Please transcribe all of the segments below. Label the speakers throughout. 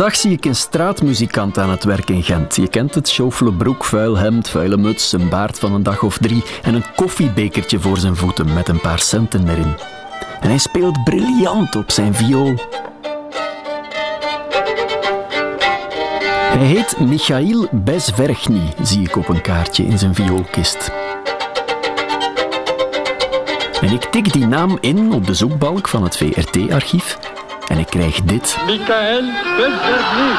Speaker 1: Vandaag zie ik een straatmuzikant aan het werk in Gent. Je kent het, chauffele broek, vuil hemd, vuile muts, een baard van een dag of drie en een koffiebekertje voor zijn voeten met een paar centen erin. En hij speelt briljant op zijn viool. Hij heet Michail Bezvergny, zie ik op een kaartje in zijn vioolkist. En ik tik die naam in op de zoekbalk van het VRT-archief en ik krijg dit.
Speaker 2: Michael Bezverny.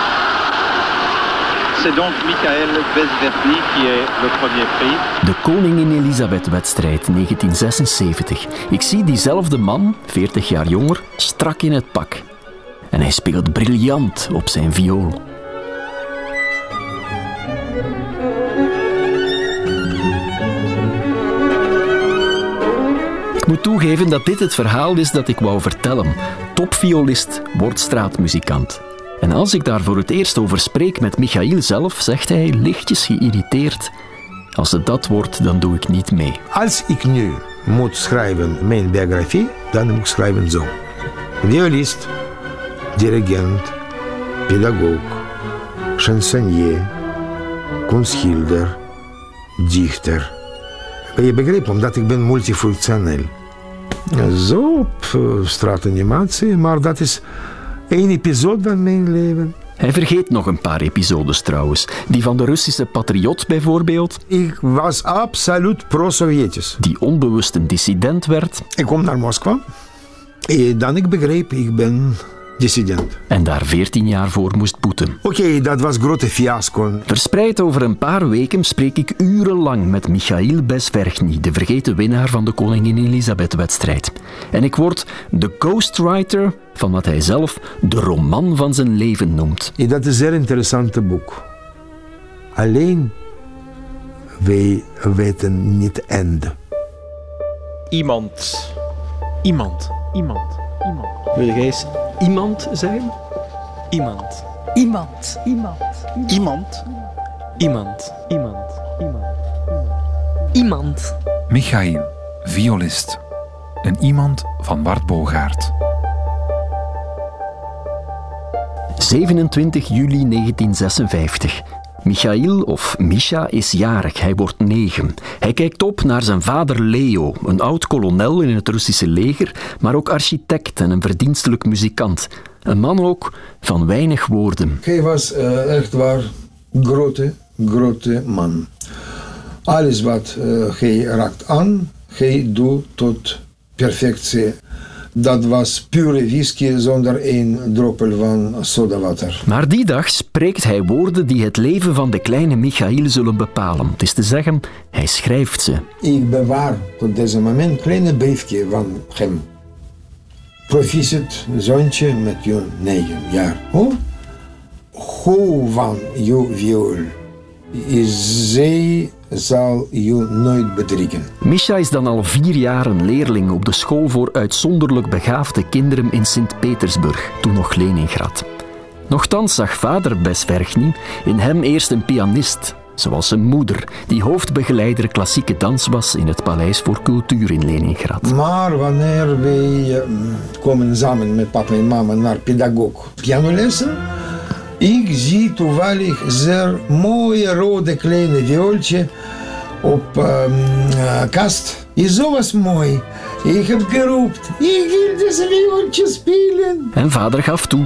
Speaker 2: C'est donc Michael Bezverny qui est le premier prix.
Speaker 1: De Koningin Elisabeth-wedstrijd 1976. Ik zie diezelfde man, 40 jaar jonger, strak in het pak. En hij speelt briljant op zijn viool. Ik moet toegeven dat dit het verhaal is dat ik wou vertellen. Topviolist wordt straatmuzikant. En als ik daar voor het eerst over spreek met Michail zelf, zegt hij lichtjes geïrriteerd: Als het dat wordt, dan doe ik niet mee.
Speaker 3: Als ik nu moet schrijven mijn biografie, dan moet ik schrijven zo. Violist, dirigent, pedagoog, chansonnier, kunstschilder, dichter. Je begrijpt, omdat ik ben multifunctioneel. Zo op uh, straatanimatie, maar dat is één episode van mijn leven.
Speaker 1: Hij vergeet nog een paar episodes trouwens. Die van de Russische patriot bijvoorbeeld.
Speaker 3: Ik was absoluut pro-Sovjetisch.
Speaker 1: Die onbewust een dissident werd.
Speaker 3: Ik kom naar Moskwa. En dan ik begreep, ik ben dissident.
Speaker 1: En daar 14 jaar voor moest boeten.
Speaker 3: Oké, dat was grote fiasco.
Speaker 1: Verspreid over een paar weken spreek ik urenlang met Michail Besvergny, de vergeten winnaar van de Koningin Elisabeth-wedstrijd. En ik word de ghostwriter van wat hij zelf de roman van zijn leven noemt.
Speaker 3: En dat is een zeer interessant boek. Alleen wij weten niet einde.
Speaker 4: Iemand. Iemand. Iemand. Iemand.
Speaker 1: Wil jij eens iemand zeggen?
Speaker 4: Iemand.
Speaker 5: Iemand. Iemand.
Speaker 4: Iemand. Iemand. Iemand. Iemand.
Speaker 5: Iemand.
Speaker 6: Michail, violist. Een iemand van Bart Bogaert.
Speaker 1: 27 juli 1956. Michail, of Misha, is jarig. Hij wordt negen. Hij kijkt op naar zijn vader Leo, een oud-kolonel in het Russische leger, maar ook architect en een verdienstelijk muzikant. Een man ook van weinig woorden.
Speaker 3: Hij was uh, echt waar grote, grote man. Alles wat uh, hij raakt aan, hij doet tot perfectie. Dat was pure whisky zonder één druppel van sodawater.
Speaker 1: Maar die dag spreekt hij woorden die het leven van de kleine Michail zullen bepalen. Het is te zeggen, hij schrijft ze.
Speaker 3: Ik bewaar tot deze moment een kleine briefje van hem. Proficiat, zoontje met je negen jaar. Hoe? Hoe van je viool is zij zal je nooit bedriegen.
Speaker 1: Misha is dan al vier jaar een leerling op de school voor uitzonderlijk begaafde kinderen in Sint-Petersburg, toen nog Leningrad. Nochtans zag vader Besvergny in hem eerst een pianist, zoals zijn moeder, die hoofdbegeleider klassieke dans was in het Paleis voor Cultuur in Leningrad.
Speaker 3: Maar wanneer wij komen samen met papa en mama naar pedagoog pianolessen, ik zie toevallig zeer mooie rode kleine viooltje op uh, kast. Is zo was mooi. Ik heb geroept, ik wil deze viooltje spelen.
Speaker 1: En vader gaf toe.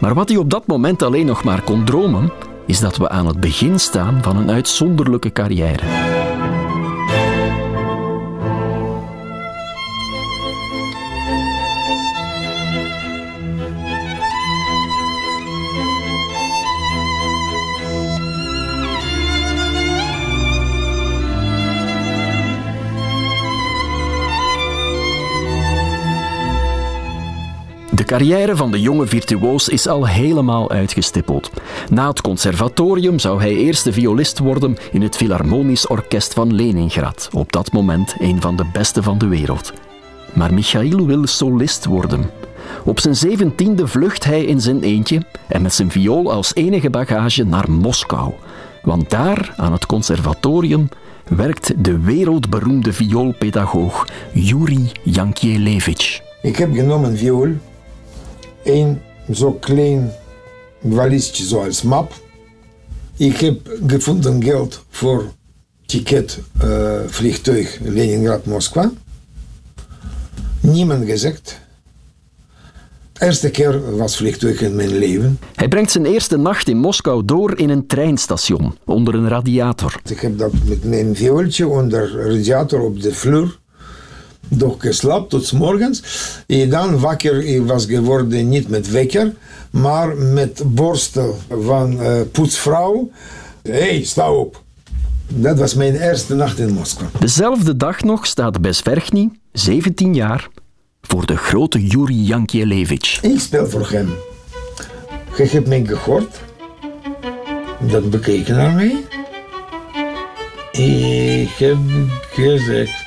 Speaker 1: Maar wat hij op dat moment alleen nog maar kon dromen, is dat we aan het begin staan van een uitzonderlijke carrière. Carrière van de jonge virtuoos is al helemaal uitgestippeld. Na het conservatorium zou hij eerste violist worden in het Philharmonisch Orkest van Leningrad, op dat moment een van de beste van de wereld. Maar Michail wil solist worden. Op zijn zeventiende vlucht hij in zijn eentje en met zijn viool als enige bagage naar Moskou. Want daar, aan het conservatorium, werkt de wereldberoemde vioolpedagoog Yuri Yankelevich.
Speaker 3: Ik heb genomen viool, een zo klein valiesje zoals map. Ik heb gevonden geld voor ticket uh, vliegtuig Leningrad-Moskwa. Niemand gezegd. Eerste keer was vliegtuig in mijn leven.
Speaker 1: Hij brengt zijn eerste nacht in Moskou door in een treinstation onder een radiator.
Speaker 3: Ik heb dat met mijn viooltje onder radiator op de vloer doorgeslapen tot morgens. En dan wakker ik was geworden niet met wekker, maar met borstel van uh, poetsvrouw. Hé, hey, sta op. Dat was mijn eerste nacht in Moskou.
Speaker 1: Dezelfde dag nog staat Besverchny, 17 jaar, voor de grote Yuri Yankielevich.
Speaker 3: Ik speel voor hem. Je hebt mij gehoord. Dat bekeken naar mij. Ik heb gezegd,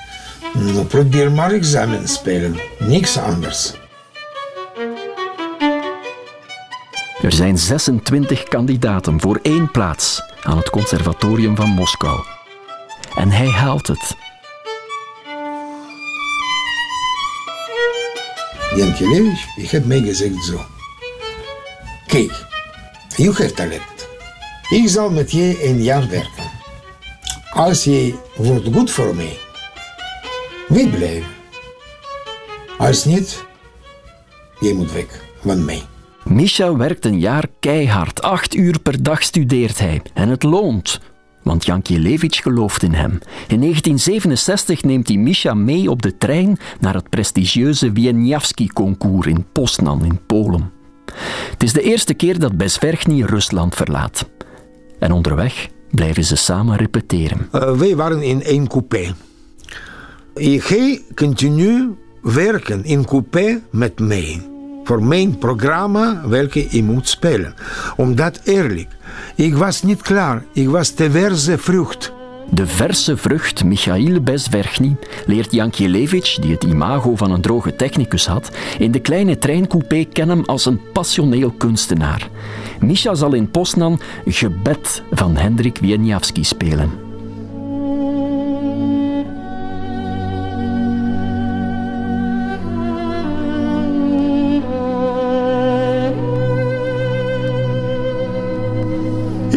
Speaker 3: nou probeer maar examen spelen. Niks anders.
Speaker 1: Er zijn 26 kandidaten voor één plaats aan het Conservatorium van Moskou. En hij haalt het.
Speaker 3: Jankelevich, ik heb mij gezegd zo. Kijk, je hebt talent. Ik zal met je een jaar werken. Als je wordt goed voor mij, blijven? Als niet, je moet weg van mij.
Speaker 1: Misha werkt een jaar keihard. Acht uur per dag studeert hij. En het loont. Want Jankielewicz gelooft in hem. In 1967 neemt hij Misha mee op de trein naar het prestigieuze Wieniawski-concours in Poznan in Polen. Het is de eerste keer dat Besverchny Rusland verlaat. En onderweg blijven ze samen repeteren.
Speaker 3: Uh, wij waren in één coupé. Ik ga continu werken in coupé met mij voor mijn programma welke ik moet spelen. Omdat eerlijk, ik was niet klaar. Ik was te verse vrucht.
Speaker 1: De verse vrucht Michail Besverchny leert Jankielewicz, die het imago van een droge technicus had, in de kleine treincoupé kennen als een passioneel kunstenaar. Misha zal in Poznan Gebed van Hendrik Wieniawski spelen.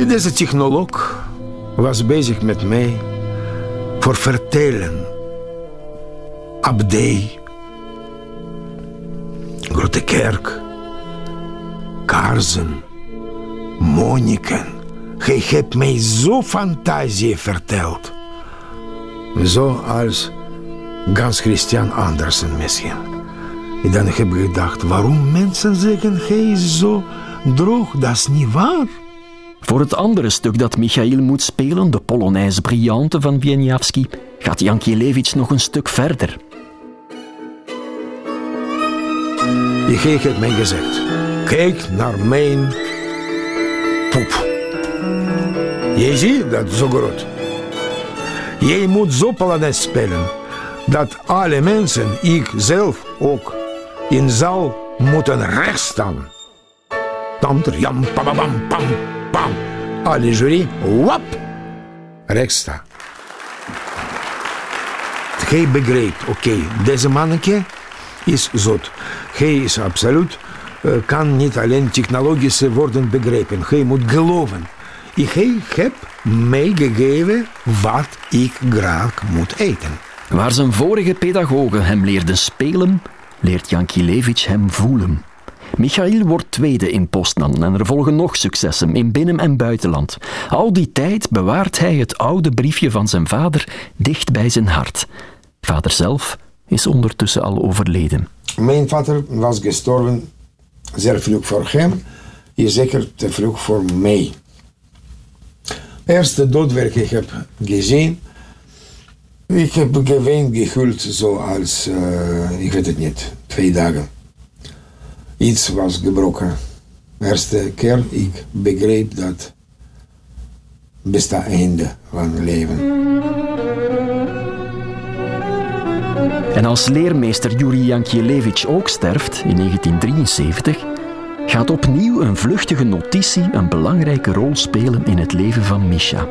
Speaker 3: Deze technoloog was bezig met mij voor vertellen. Abdij, Grote Kerk, kaarsen, moniken. Hij heeft mij zo fantasie verteld. Zo als Gans Christian Andersen misschien. En dan heb ik gedacht, waarom mensen zeggen hij is zo droog? Dat is niet waar.
Speaker 1: Voor het andere stuk dat Michail moet spelen, de Polonaise Brillante van Wieniawski, gaat Jankielewicz nog een stuk verder.
Speaker 3: Je heeft mij gezegd, kijk naar mijn poep. Je ziet dat zo groot. Je moet zo Polonaise spelen dat alle mensen, ik zelf ook, in zaal moeten recht staan. Tam, jam, pam, pam, pam pam. Alle jury, wap, rechts staan. Hij begreep, oké, deze manneke is zot. Hij is absoluut, uh, kan niet alleen technologische woorden begrijpen. Hij moet geloven. Ik heb meegegeven wat ik graag moet eten.
Speaker 1: Waar zijn vorige pedagogen hem leerden spelen, leert Jankilevich hem voelen. Michail wordt tweede in Postnan en er volgen nog successen in binnen- en buitenland. Al die tijd bewaart hij het oude briefje van zijn vader dicht bij zijn hart. Vader zelf is ondertussen al overleden.
Speaker 3: Mijn vader was gestorven zeer vroeg voor hem, zeker te vroeg voor mij. Eerste doodwerk ik heb gezien, ik heb geween gehuld zoals, uh, ik weet het niet, twee dagen iets was gebroken. Eerste keer ik begreep dat bestaat einde van het leven.
Speaker 1: En als leermeester Yuri Jankielewicz ook sterft in 1973, gaat opnieuw een vluchtige notitie een belangrijke rol spelen in het leven van Misha.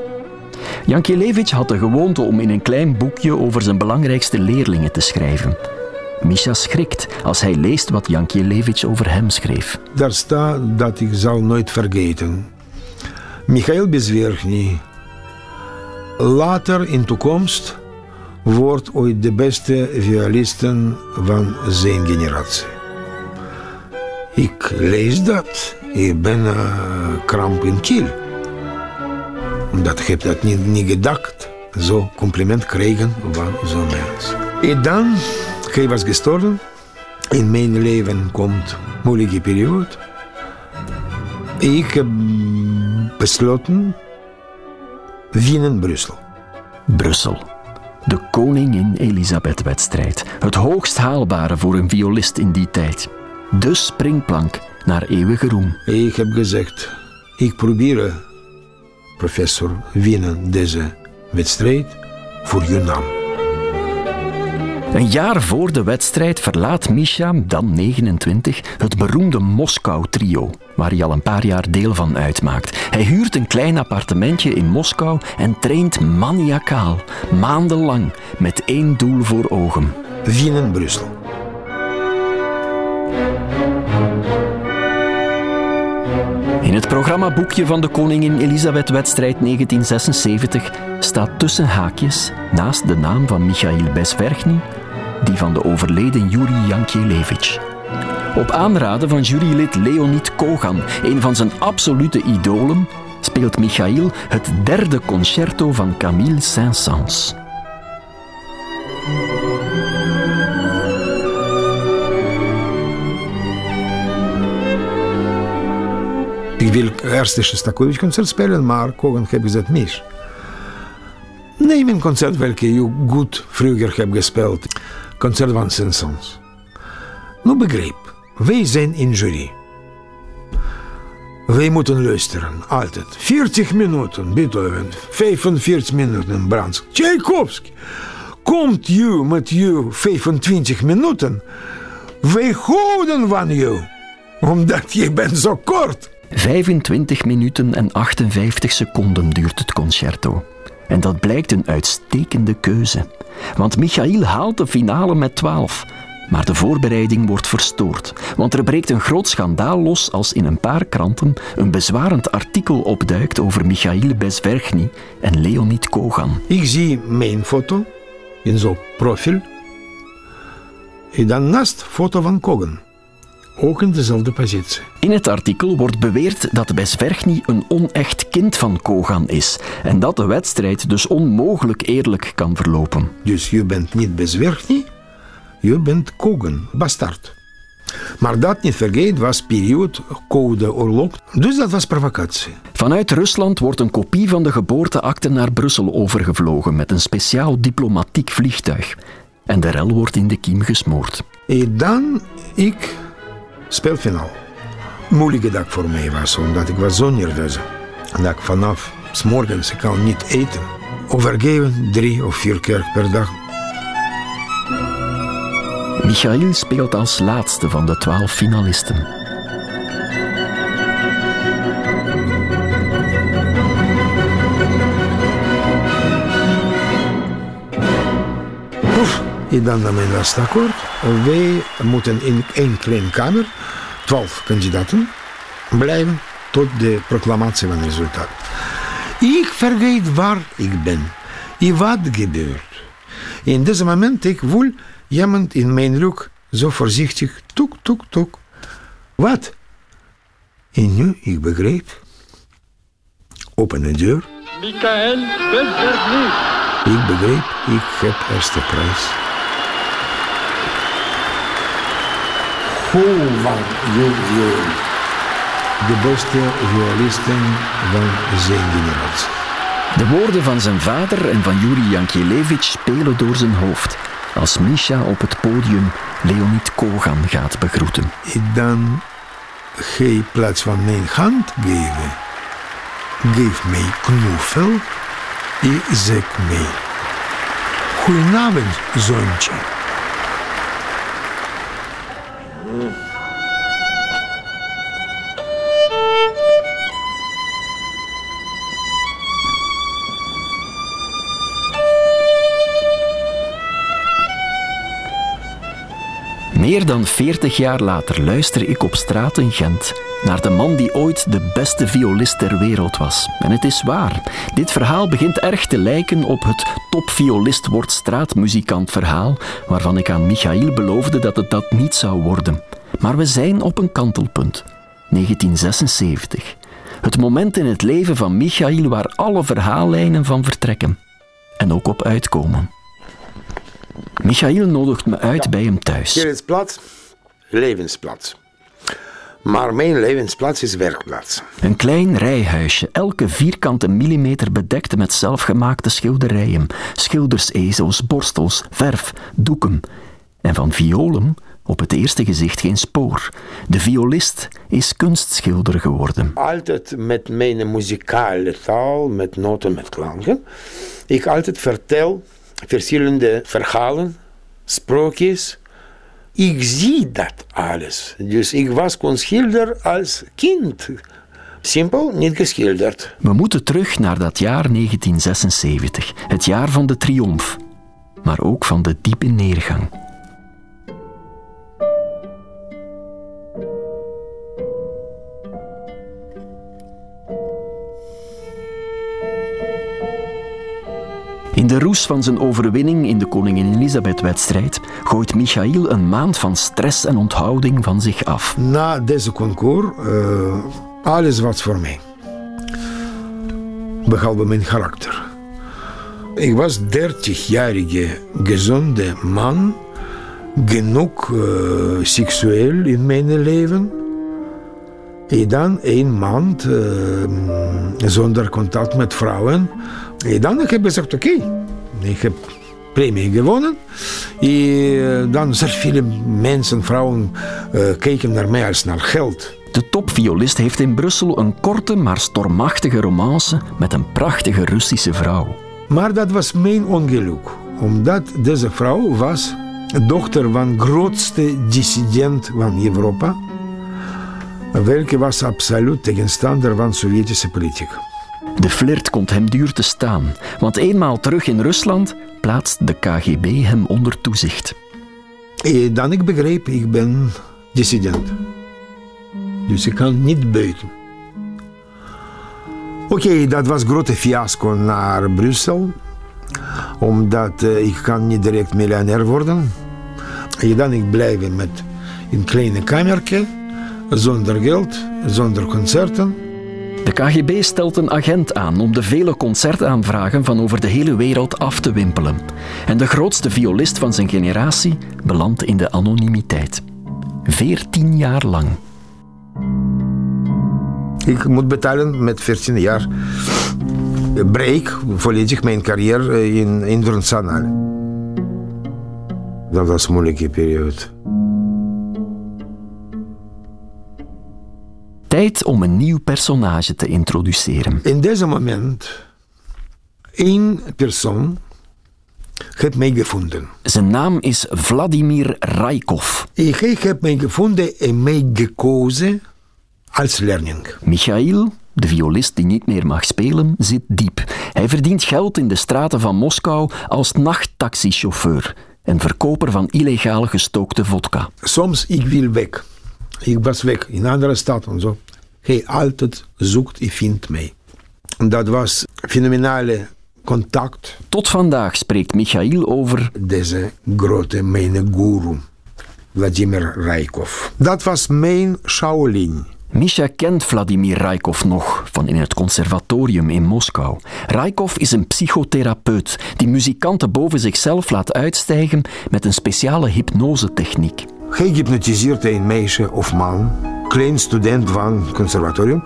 Speaker 1: Jankielewicz had de gewoonte om in een klein boekje over zijn belangrijkste leerlingen te schrijven. Misha schrikt als hij leest wat Jankielewicz over hem schreef.
Speaker 3: Daar staat dat ik zal nooit vergeten. Michail Bezwerchny. Later in toekomst wordt ooit de beste violisten van zijn generatie. Ik lees dat. Ik ben uh, kramp in kiel. Omdat ik heb dat niet, niet gedacht. Zo compliment krijgen van zo'n mens. En dan, hij was gestorven. In mijn leven komt een moeilijke periode. Ik heb besloten Wien-Brussel.
Speaker 1: Brussel. De koningin Elisabeth-wedstrijd. Het hoogst haalbare voor een violist in die tijd. De springplank naar eeuwige roem.
Speaker 3: Ik heb gezegd, ik probeer, professor, winnen deze wedstrijd voor je naam.
Speaker 1: Een jaar voor de wedstrijd verlaat Misha, dan 29, het beroemde Moskou-trio, waar hij al een paar jaar deel van uitmaakt. Hij huurt een klein appartementje in Moskou en traint maniacaal, maandenlang, met één doel voor ogen.
Speaker 3: Winnen Brussel.
Speaker 1: Het programmaboekje van de Koningin Elisabeth-wedstrijd 1976 staat tussen haakjes, naast de naam van Michail Besverchny, die van de overleden Yuri Jankielewicz. Op aanraden van jurylid Leonid Kogan, een van zijn absolute idolen, speelt Michail het derde concerto van Camille Saint-Saëns.
Speaker 3: Ik wil eerst Shostakovich concert spelen, maar Kogan heeft gezegd mis. Neem een concert welke je goed vroeger hebt gespeeld. Concert van Saint-Saëns. Nu begreep, wij zijn in jury. Wij moeten luisteren, altijd. 40 minuten Beethoven, 45 minuten Brahms. Tchaikovsky. Komt u met je 25 minuten? Wij houden van jou, omdat je bent zo kort.
Speaker 1: 25 minuten en 58 seconden duurt het concerto. En dat blijkt een uitstekende keuze. Want Michail haalt de finale met 12. Maar de voorbereiding wordt verstoord. Want er breekt een groot schandaal los als in een paar kranten een bezwarend artikel opduikt over Michail Besverchny en Leonid Kogan.
Speaker 3: Ik zie mijn foto in zo'n profiel. En dan naast foto van Kogan. Ook in dezelfde positie.
Speaker 1: In het artikel wordt beweerd dat Besverchny een onecht kind van Kogan is en dat de wedstrijd dus onmogelijk eerlijk kan verlopen.
Speaker 3: Dus je bent niet Bezwerchny, je bent Kogan, bastard. Maar dat niet vergeet was periode Koude Oorlog, dus dat was provocatie.
Speaker 1: Vanuit Rusland wordt een kopie van de geboorteakte naar Brussel overgevlogen met een speciaal diplomatiek vliegtuig. En de rel wordt in de kiem gesmoord.
Speaker 3: En dan ik speelfinaal. Moeilijke dag voor mij was, omdat ik was zo nerveus. En dat ik vanaf s morgens ik kan niet eten. Overgeven drie of vier keer per dag.
Speaker 1: Michail speelt als laatste van de twaalf finalisten.
Speaker 3: Poef, en dan mijn laatste akkoord. Wij moeten in één kleine kamer, twaalf kandidaten, blijven tot de proclamatie van het resultaat. Ik vergeet waar ik ben en wat gebeurt. In deze moment ik voel iemand in mijn rug zo voorzichtig, toek, toek, toek. Wat? En nu, ik begreep. Open de deur.
Speaker 2: Michael Bezverny.
Speaker 3: Ik begreep, ik heb eerste prijs. Hoe van de beste violisten van zijn generatie.
Speaker 1: De woorden van zijn vader en van Yuri Jankielewicz spelen door zijn hoofd als Misha op het podium Leonid Kogan gaat begroeten.
Speaker 3: En dan je plaats van mijn hand geven. Geef mij knuffel en zeg mij. Goedenavond, zoontje.
Speaker 1: Meer dan 40 jaar later luister ik op straat in Gent naar de man die ooit de beste violist ter wereld was. En het is waar. Dit verhaal begint erg te lijken op het topviolist wordt straatmuzikant verhaal, waarvan ik aan Michael beloofde dat het dat niet zou worden. Maar we zijn op een kantelpunt. 1976. Het moment in het leven van Michael waar alle verhaallijnen van vertrekken. En ook op uitkomen. Michael nodigt me uit bij hem thuis.
Speaker 3: Hier is plaats, levensplaats. Maar mijn levensplaats is werkplaats.
Speaker 1: Een klein rijhuisje, elke vierkante millimeter bedekt met zelfgemaakte schilderijen. Schildersezels, borstels, verf, doeken. En van violen op het eerste gezicht geen spoor. De violist is kunstschilder geworden.
Speaker 3: Altijd met mijn muzikale taal, met noten, met klanken. Ik altijd vertel verschillende verhalen, sprookjes. Ik zie dat alles. Dus ik was kunstschilder als kind. Simpel, niet geschilderd.
Speaker 1: We moeten terug naar dat jaar 1976, het jaar van de triomf, maar ook van de diepe neergang. De roes van zijn overwinning in de Koningin Elisabeth-wedstrijd gooit Michael een maand van stress en onthouding van zich af.
Speaker 3: Na deze concours, uh, alles was voor mij. Behalve mijn karakter. Ik was 30-jarige gezonde man, genoeg uh, seksueel in mijn leven. En dan een maand uh, zonder contact met vrouwen. En dan heb ik gezegd, oké, okay, ik heb premie gewonnen. En dan zeer veel mensen, vrouwen, uh, keken naar mij als naar geld.
Speaker 1: De topviolist heeft in Brussel een korte maar stormachtige romance met een prachtige Russische vrouw.
Speaker 3: Maar dat was mijn ongeluk, omdat deze vrouw was dochter van de grootste dissident van Europa, welke was absoluut tegenstander van Sovjetische politiek.
Speaker 1: De flirt komt hem duur te staan, want eenmaal terug in Rusland plaatst de KGB hem onder toezicht.
Speaker 3: En dan ik begreep, ik ben dissident. Dus ik kan niet buiten. Oké, dat was een grote fiasco naar Brussel. Omdat uh, ik kan niet direct miljonair worden. En dan ik blijven met een kleine kamertje, zonder geld, zonder concerten.
Speaker 1: De KGB stelt een agent aan om de vele concertaanvragen van over de hele wereld af te wimpelen. En de grootste violist van zijn generatie belandt in de anonimiteit. Veertien jaar lang.
Speaker 3: Ik moet betalen met 14 jaar. Break volledig mijn carrière in internationaal. Dat was een moeilijke periode.
Speaker 1: Tijd om een nieuw personage te introduceren.
Speaker 3: In deze moment, één persoon heeft mij gevonden.
Speaker 1: Zijn naam is Vladimir Raikov.
Speaker 3: Ik heb mij gevonden en mij gekozen als leerling.
Speaker 1: Michail, de violist die niet meer mag spelen, zit diep. Hij verdient geld in de straten van Moskou als nachttaxichauffeur en verkoper van illegaal gestookte vodka.
Speaker 3: Soms ik wil weg. Ik was weg in een andere stad en zo. Hij altijd zoekt en vindt mij. En dat was fenomenale contact.
Speaker 1: Tot vandaag spreekt Michail over
Speaker 3: deze grote mijn guru, Vladimir Raikov. Dat was mijn Shaolin.
Speaker 1: Misha kent Vladimir Raikov nog van in het conservatorium in Moskou. Raikov is een psychotherapeut die muzikanten boven zichzelf laat uitstijgen met een speciale hypnosetechniek.
Speaker 3: Hij hypnotiseert een meisje of man, klein student van het conservatorium.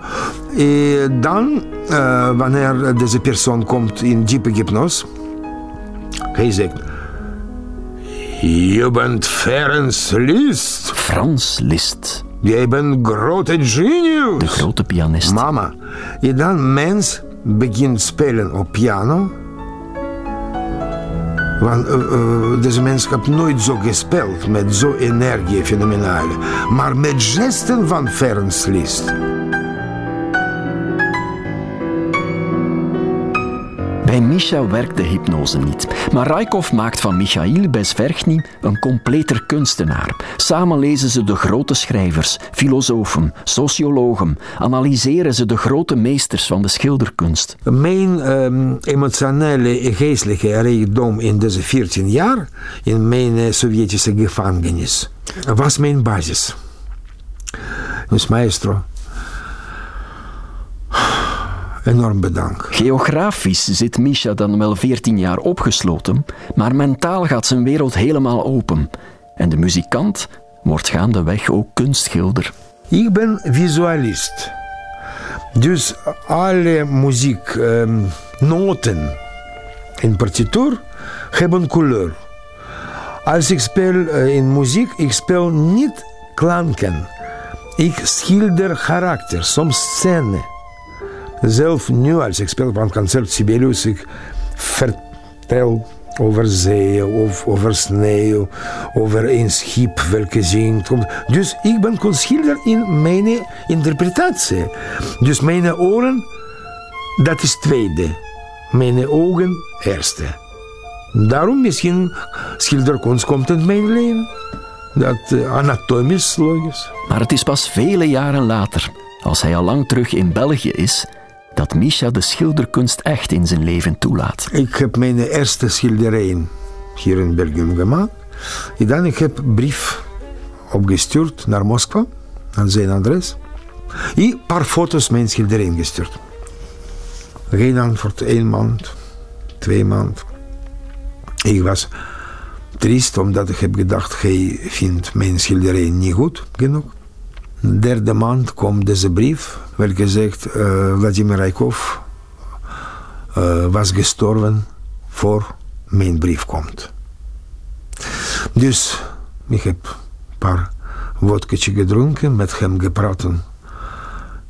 Speaker 3: En dan, uh, wanneer deze persoon komt in diepe hypnose, hij zegt... Je bent Frans Liszt.
Speaker 1: Frans Liszt.
Speaker 3: Jij bent grote genius.
Speaker 1: De grote pianist.
Speaker 3: Mama. En dan mens begint spelen op piano. Want uh, uh, deze mens heeft nooit zo gespeeld met zo'n energie fenomenale. Maar met gesten van Frans Liszt.
Speaker 1: Bij Misha werkt de hypnose niet. Maar Raikov maakt van Michail Besverchny een completer kunstenaar. Samen lezen ze de grote schrijvers, filosofen, sociologen. Analyseren ze de grote meesters van de schilderkunst.
Speaker 3: Mijn um, emotionele geestelijke rijkdom in deze 14 jaar, in mijn uh, Sovjetische gevangenis, was mijn basis. Dus maestro, enorm bedankt.
Speaker 1: Geografisch zit Misha dan wel 14 jaar opgesloten, maar mentaal gaat zijn wereld helemaal open. En de muzikant wordt gaandeweg ook kunstschilder.
Speaker 3: Ik ben visualist. Dus alle muzieknoten um, in partituur hebben kleur. Als ik speel in muziek, ik speel niet klanken. Ik schilder karakter, soms scène. Zelf nu, als ik speel van concert Sibelius, ik vertel over zee, of over sneeuw, over een schip welke zingt. Dus ik ben kunstschilder in mijn interpretatie. Dus mijn oren, dat is tweede. Mijn ogen, eerste. Daarom misschien schilderkunst komt in mijn leven. Dat uh, anatomisch logisch.
Speaker 1: Maar het is pas vele jaren later, als hij al lang terug in België is, dat Misha de schilderkunst echt in zijn leven toelaat.
Speaker 3: Ik heb mijn eerste schilderijen hier in België gemaakt. En dan ik heb een brief opgestuurd naar Moskou, aan zijn adres. En een paar foto's mijn schilderijen gestuurd. Geen antwoord, één maand, twee maand. Ik was triest, omdat ik heb gedacht, hij vindt mijn schilderij niet goed genoeg. De derde maand komt deze brief, welke zegt, uh, Vladimir Raikov uh, was gestorven voor mijn brief komt. Dus ik heb een paar vodketje gedronken, met hem gepraten.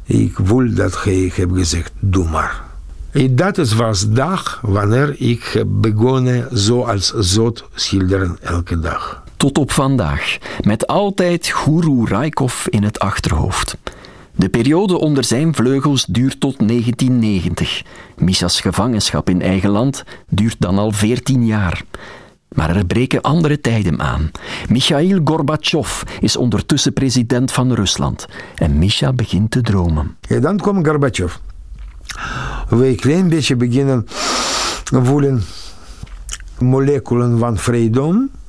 Speaker 3: Ik voel dat hij heeft gezegd, doe maar. En dat was de dag wanneer ik heb begonnen zo als zot schilderen elke dag.
Speaker 1: Tot op vandaag, met altijd Guru Raikov in het achterhoofd. De periode onder zijn vleugels duurt tot 1990. Misha's gevangenschap in eigen land duurt dan al 14 jaar. Maar er breken andere tijden aan. Mikhail Gorbachev is ondertussen president van Rusland. En Misha begint te dromen.
Speaker 3: En dan komt Gorbachev. We een klein beetje beginnen voelen moleculen van vrijheid.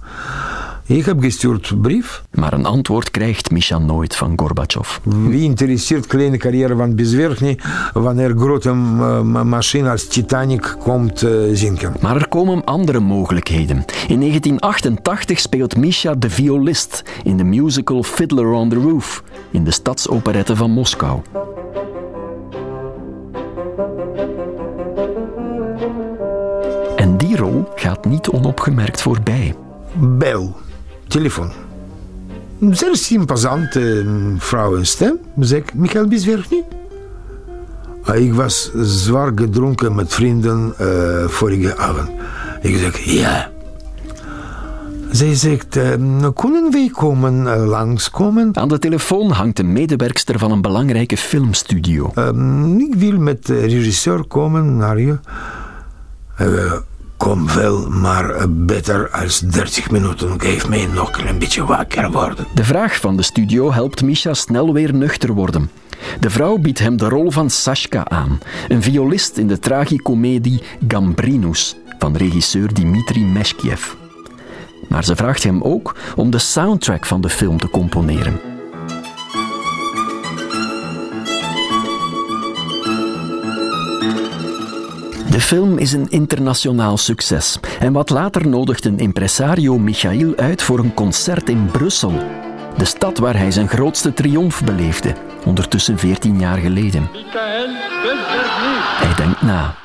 Speaker 3: Ik heb gestuurd brief.
Speaker 1: Maar een antwoord krijgt Misha nooit van Gorbachev.
Speaker 3: Wie interesseert kleine carrière van Bezwerchny wanneer grote machine als Titanic komt uh, zinken?
Speaker 1: Maar er komen andere mogelijkheden. In 1988 speelt Misha de violist in de musical Fiddler on the Roof in de stadsoperette van Moskou. En die rol gaat niet onopgemerkt voorbij.
Speaker 3: Bel, telefoon. Een zeer imposante vrouwenstem. Zeg, Michael Biswerchny? Ik was zwaar gedronken met vrienden uh, vorige avond. Ik zeg, ja. Zij zegt, uh, kunnen wij komen, uh, langskomen?
Speaker 1: Aan de telefoon hangt een medewerkster van een belangrijke filmstudio.
Speaker 3: ik wil met de regisseur komen naar je. Kom wel, maar beter als 30 minuten. Geef mij nog een beetje wakker worden.
Speaker 1: De vraag van de studio helpt Misha snel weer nuchter worden. De vrouw biedt hem de rol van Sashka aan, een violist in de tragicomedie Gambrinus van regisseur Dmitri Meshkiev. Maar ze vraagt hem ook om de soundtrack van de film te componeren. De film is een internationaal succes en wat later nodigt een impresario Michail uit voor een concert in Brussel. De stad waar hij zijn grootste triomf beleefde, ondertussen 14 jaar geleden. Hij denkt na.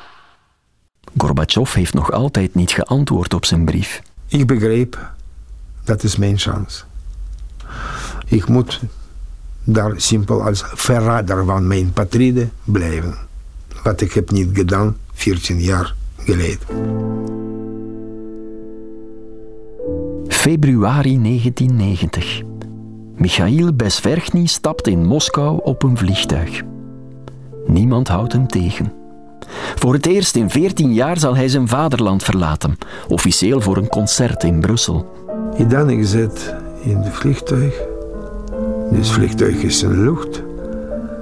Speaker 1: Gorbachev heeft nog altijd niet geantwoord op zijn brief.
Speaker 3: Ik begreep, dat is mijn kans. Ik moet daar simpel als verrader van mijn patride blijven. Wat ik heb niet gedaan 14 jaar geleden.
Speaker 1: Februari 1990. Michail Besverchny stapt in Moskou op een vliegtuig. Niemand houdt hem tegen. Voor het eerst in 14 jaar zal hij zijn vaderland verlaten, officieel voor een concert in Brussel.
Speaker 3: En dan ik zit in het vliegtuig. Dus het vliegtuig is in de lucht.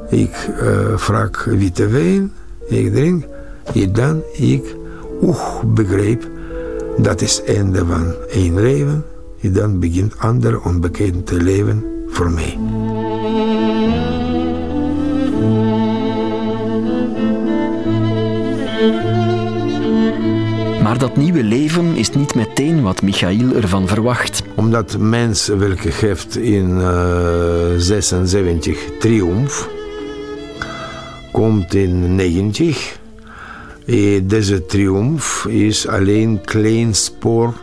Speaker 3: Ik uh, vraag witte wijn, ik drink. En dan ik oeh, begreep dat is het einde van één leven. En dan begint ander onbekend leven voor mij.
Speaker 1: Maar dat nieuwe leven is niet meteen wat Michail ervan verwacht.
Speaker 3: Omdat mens welke geeft in uh, 76 triomf, komt in 90. En deze triomf is alleen een klein spoor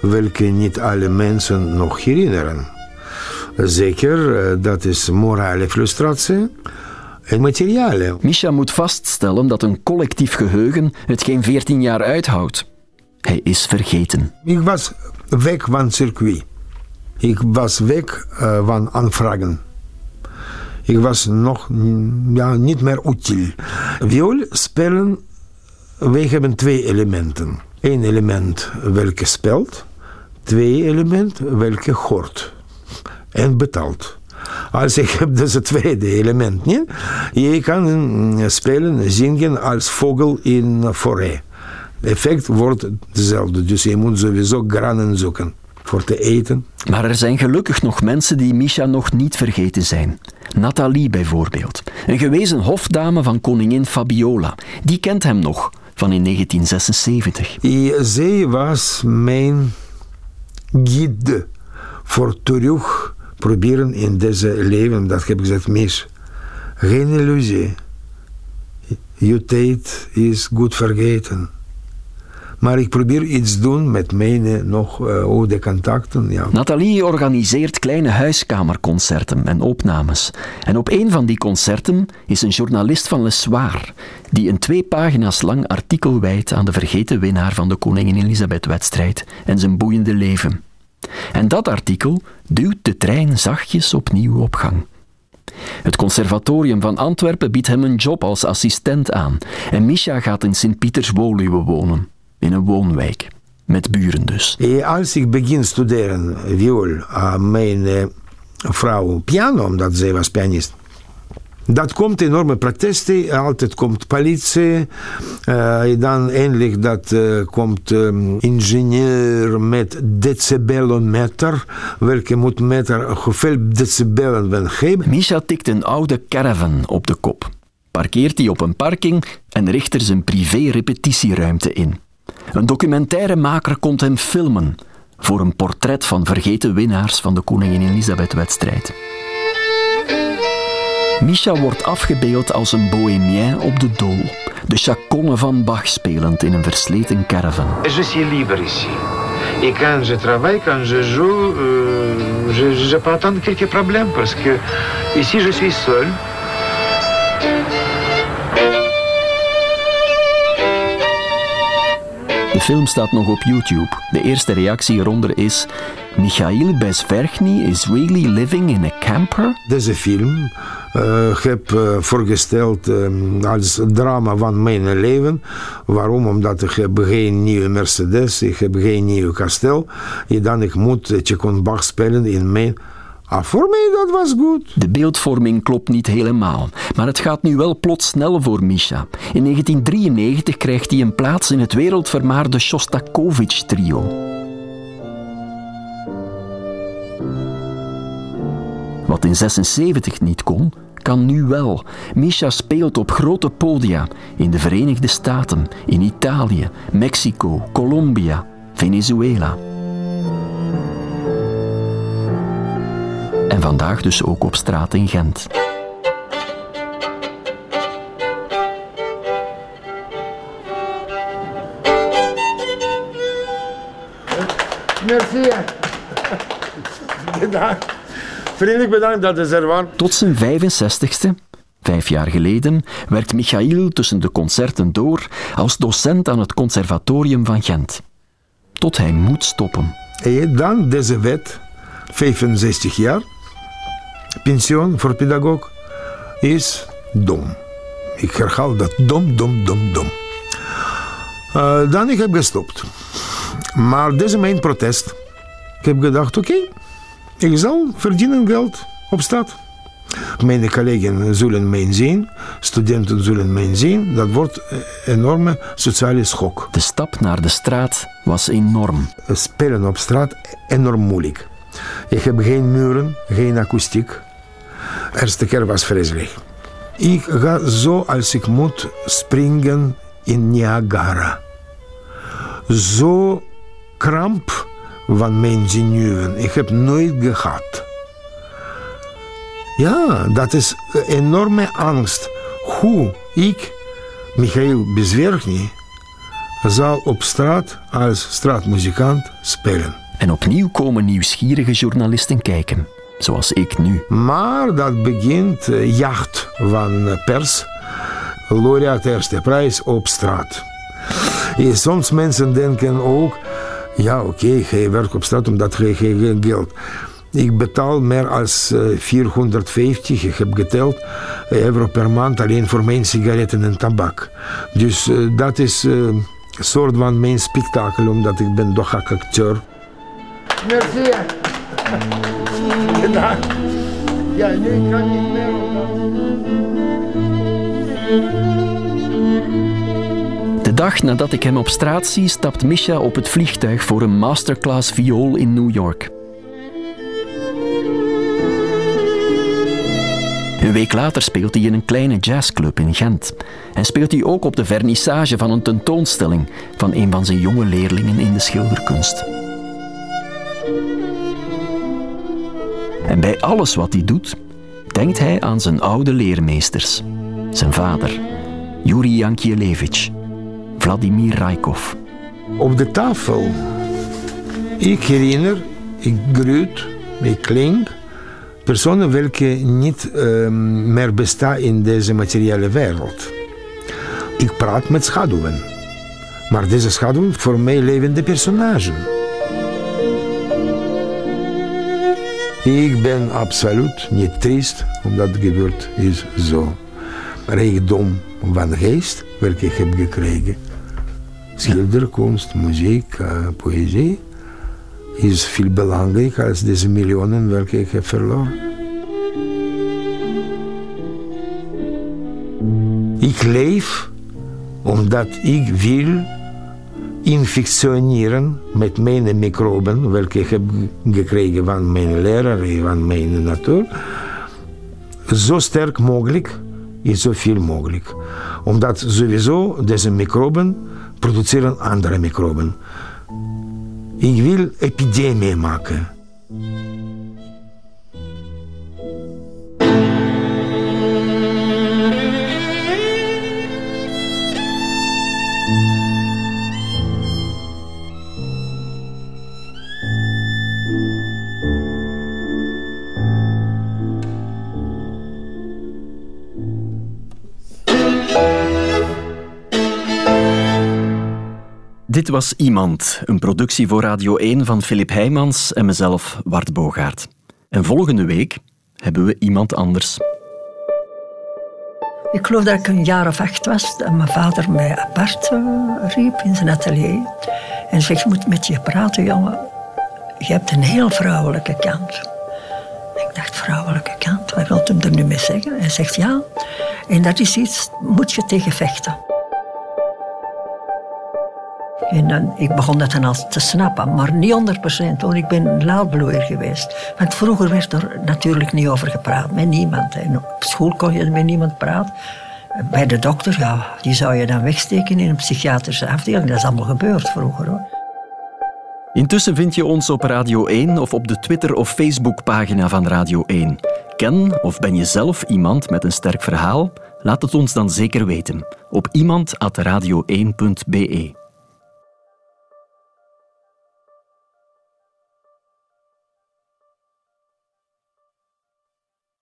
Speaker 3: welke niet alle mensen nog herinneren. Zeker, dat is morale frustratie en materiale.
Speaker 1: Misha moet vaststellen dat een collectief geheugen het geen 14 jaar uithoudt. Hij is vergeten.
Speaker 3: Ik was weg van het circuit. Ik was weg uh, van aanvragen. Ik was nog ja, niet meer utiel. Viool spelen, wij hebben twee elementen. Eén element welke speelt, twee elementen welke hoort en betaalt. Als ik heb deze tweede element niet, je kan spelen, zingen als vogel in forêt. effect wordt hetzelfde, dus je moet sowieso granen zoeken voor te eten.
Speaker 1: Maar er zijn gelukkig nog mensen die Misha nog niet vergeten zijn. Nathalie bijvoorbeeld, een gewezen hofdame van koningin Fabiola. Die kent hem nog van in 1976.
Speaker 3: Zij was mijn guide voor terug proberen in deze leven, dat heb ik gezegd, mis. Geen illusie. Je tijd is goed vergeten. Maar ik probeer iets doen met mijn nog uh, oude contacten. Ja.
Speaker 1: Nathalie organiseert kleine huiskamerconcerten en opnames. En op een van die concerten is een journalist van Le Soir die een twee pagina's lang artikel wijdt aan de vergeten winnaar van de Koningin Elisabeth-wedstrijd en zijn boeiende leven. En dat artikel duwt de trein zachtjes opnieuw op gang. Het conservatorium van Antwerpen biedt hem een job als assistent aan en Misha gaat in Sint-Pieters-Woluwe wonen in een woonwijk. Met buren dus.
Speaker 3: Als ik begin studeren viool, mijn uh, vrouw piano, omdat zij was pianist. Dat komt enorme protesten, altijd komt politie. Uh, dan eindelijk dat uh, komt um, ingenieur met decibelmeter, welke moet meten hoeveel decibellen we hebben.
Speaker 1: Misha tikt een oude caravan op de kop, parkeert die op een parking en richt er zijn privé-repetitieruimte in. Een documentairemaker komt hem filmen voor een portret van vergeten winnaars van de Koningin Elisabeth-wedstrijd. Misha wordt afgebeeld als een bohémien op de dol, de chaconne van Bach spelend in een versleten caravan.
Speaker 3: Je suis libre ici. Et quand je travaille, quand je joue, euh, je n'ai pas tant quelques problèmes parce que ici je suis seul.
Speaker 1: De film staat nog op YouTube. De eerste reactie eronder is: Michail Besverchny is really living in a camper?
Speaker 3: Deze film uh, heb uh, voorgesteld uh, als drama van mijn leven. Waarom? Omdat ik heb geen nieuwe Mercedes, ik heb geen nieuw kastel. En dan ik moet Tchekon Bach spelen in mijn Ah, voor mij dat was goed.
Speaker 1: De beeldvorming klopt niet helemaal, maar het gaat nu wel plots snel voor Misha. In 1993 krijgt hij een plaats in het wereldvermaarde Shostakovich-trio. Wat in 76 niet kon, kan nu wel. Misha speelt op grote podia in de Verenigde Staten, in Italië, Mexico, Colombia, Venezuela. En vandaag dus ook op straat in Gent.
Speaker 3: Merci. Bedankt. Vriendelijk bedankt dat is er was.
Speaker 1: Tot zijn 65ste, vijf jaar geleden, werkt Michail tussen de concerten door als docent aan het Conservatorium van Gent. Tot hij moet stoppen.
Speaker 3: En dan deze wet, 65 jaar, pensioen voor pedagoog, is dom. Ik herhaal dat dom, dom, dom, dom. Uh, dan ik heb gestopt. Maar deze mijn protest. Ik heb gedacht, oké, okay, ik zal verdienen geld op straat. Mijn collega's zullen mij zien, studenten zullen mij zien. Dat wordt een enorme sociale schok.
Speaker 1: De stap naar de straat was enorm.
Speaker 3: Spelen op straat, enorm moeilijk. Ik heb geen muren, geen akoestiek. De eerste keer was vreselijk. Ik ga zo als ik moet springen in Niagara. Zo kramp van mijn zenuwen. Ik heb nooit gehad. Ja, dat is enorme angst. Hoe ik, Michael Bezwergny, zal op straat als straatmuzikant spelen.
Speaker 1: En opnieuw komen nieuwsgierige journalisten kijken, zoals ik nu.
Speaker 3: Maar dat begint eh, jacht van pers. Laureat eerste prijs op straat. Soms mensen denken ook, ja oké, okay, je werkt op straat omdat je geen geld ik betaal meer dan 450, ik heb geteld, euro per maand alleen voor mijn sigaretten en tabak. Dus dat is een soort van mijn spektakel, omdat ik ben toch acteur. Merci. Bedankt. Ja, nu kan ik niet meer.
Speaker 1: De dag nadat ik hem op straat zie, stapt Misha op het vliegtuig voor een masterclass viool in New York. Een week later speelt hij in een kleine jazzclub in Gent. En speelt hij ook op de vernissage van een tentoonstelling van een van zijn jonge leerlingen in de schilderkunst. En bij alles wat hij doet, denkt hij aan zijn oude leermeesters. Zijn vader, Yuri Yankielevich, Vladimir Raikov.
Speaker 3: Op de tafel, ik herinner, ik groet, ik klink personen welke niet uh, meer bestaan in deze materiële wereld. Ik praat met schaduwen, maar deze schaduwen voor mij levende personages. Ik ben absoluut niet triest, omdat het gebeurd is zo. Rijkdom van geest, welke ik heb gekregen. Schilderkunst, muziek, uh, poëzie is veel belangrijker als deze miljoenen welke ik heb verloren. Ik leef omdat ik wil infectioneren met mijn microben, welke ik heb gekregen van mijn leraar en van mijn natuur, zo sterk mogelijk is zoveel mogelijk. Omdat sowieso deze microben produceren andere microben. Ik wil epidemie maken.
Speaker 1: Dit was Iemand, een productie voor Radio 1 van Filip Heijmans en mezelf, Wart Bogaert. En volgende week hebben we iemand anders.
Speaker 5: Ik geloof dat ik een jaar of acht was en mijn vader mij apart uh, riep in zijn atelier. En zegt, je moet met je praten, jongen. Je hebt een heel vrouwelijke kant. Ik dacht, vrouwelijke kant? Wat wil hem er nu mee zeggen? Hij zegt, ja. En dat is iets, moet je tegen vechten. En dan, ik begon dat dan al te snappen, maar niet 100 procent, want ik ben laadbloeier geweest. Want vroeger werd er natuurlijk niet over gepraat, met niemand. En op school kon je met niemand praten. Bij de dokter, ja, die zou je dan wegsteken in een psychiatrische afdeling. Dat is allemaal gebeurd vroeger hoor.
Speaker 1: Intussen vind je ons op Radio 1 of op de Twitter- of Facebookpagina van Radio 1. Ken of ben je zelf iemand met een sterk verhaal? Laat het ons dan zeker weten op iemand.radio1.be.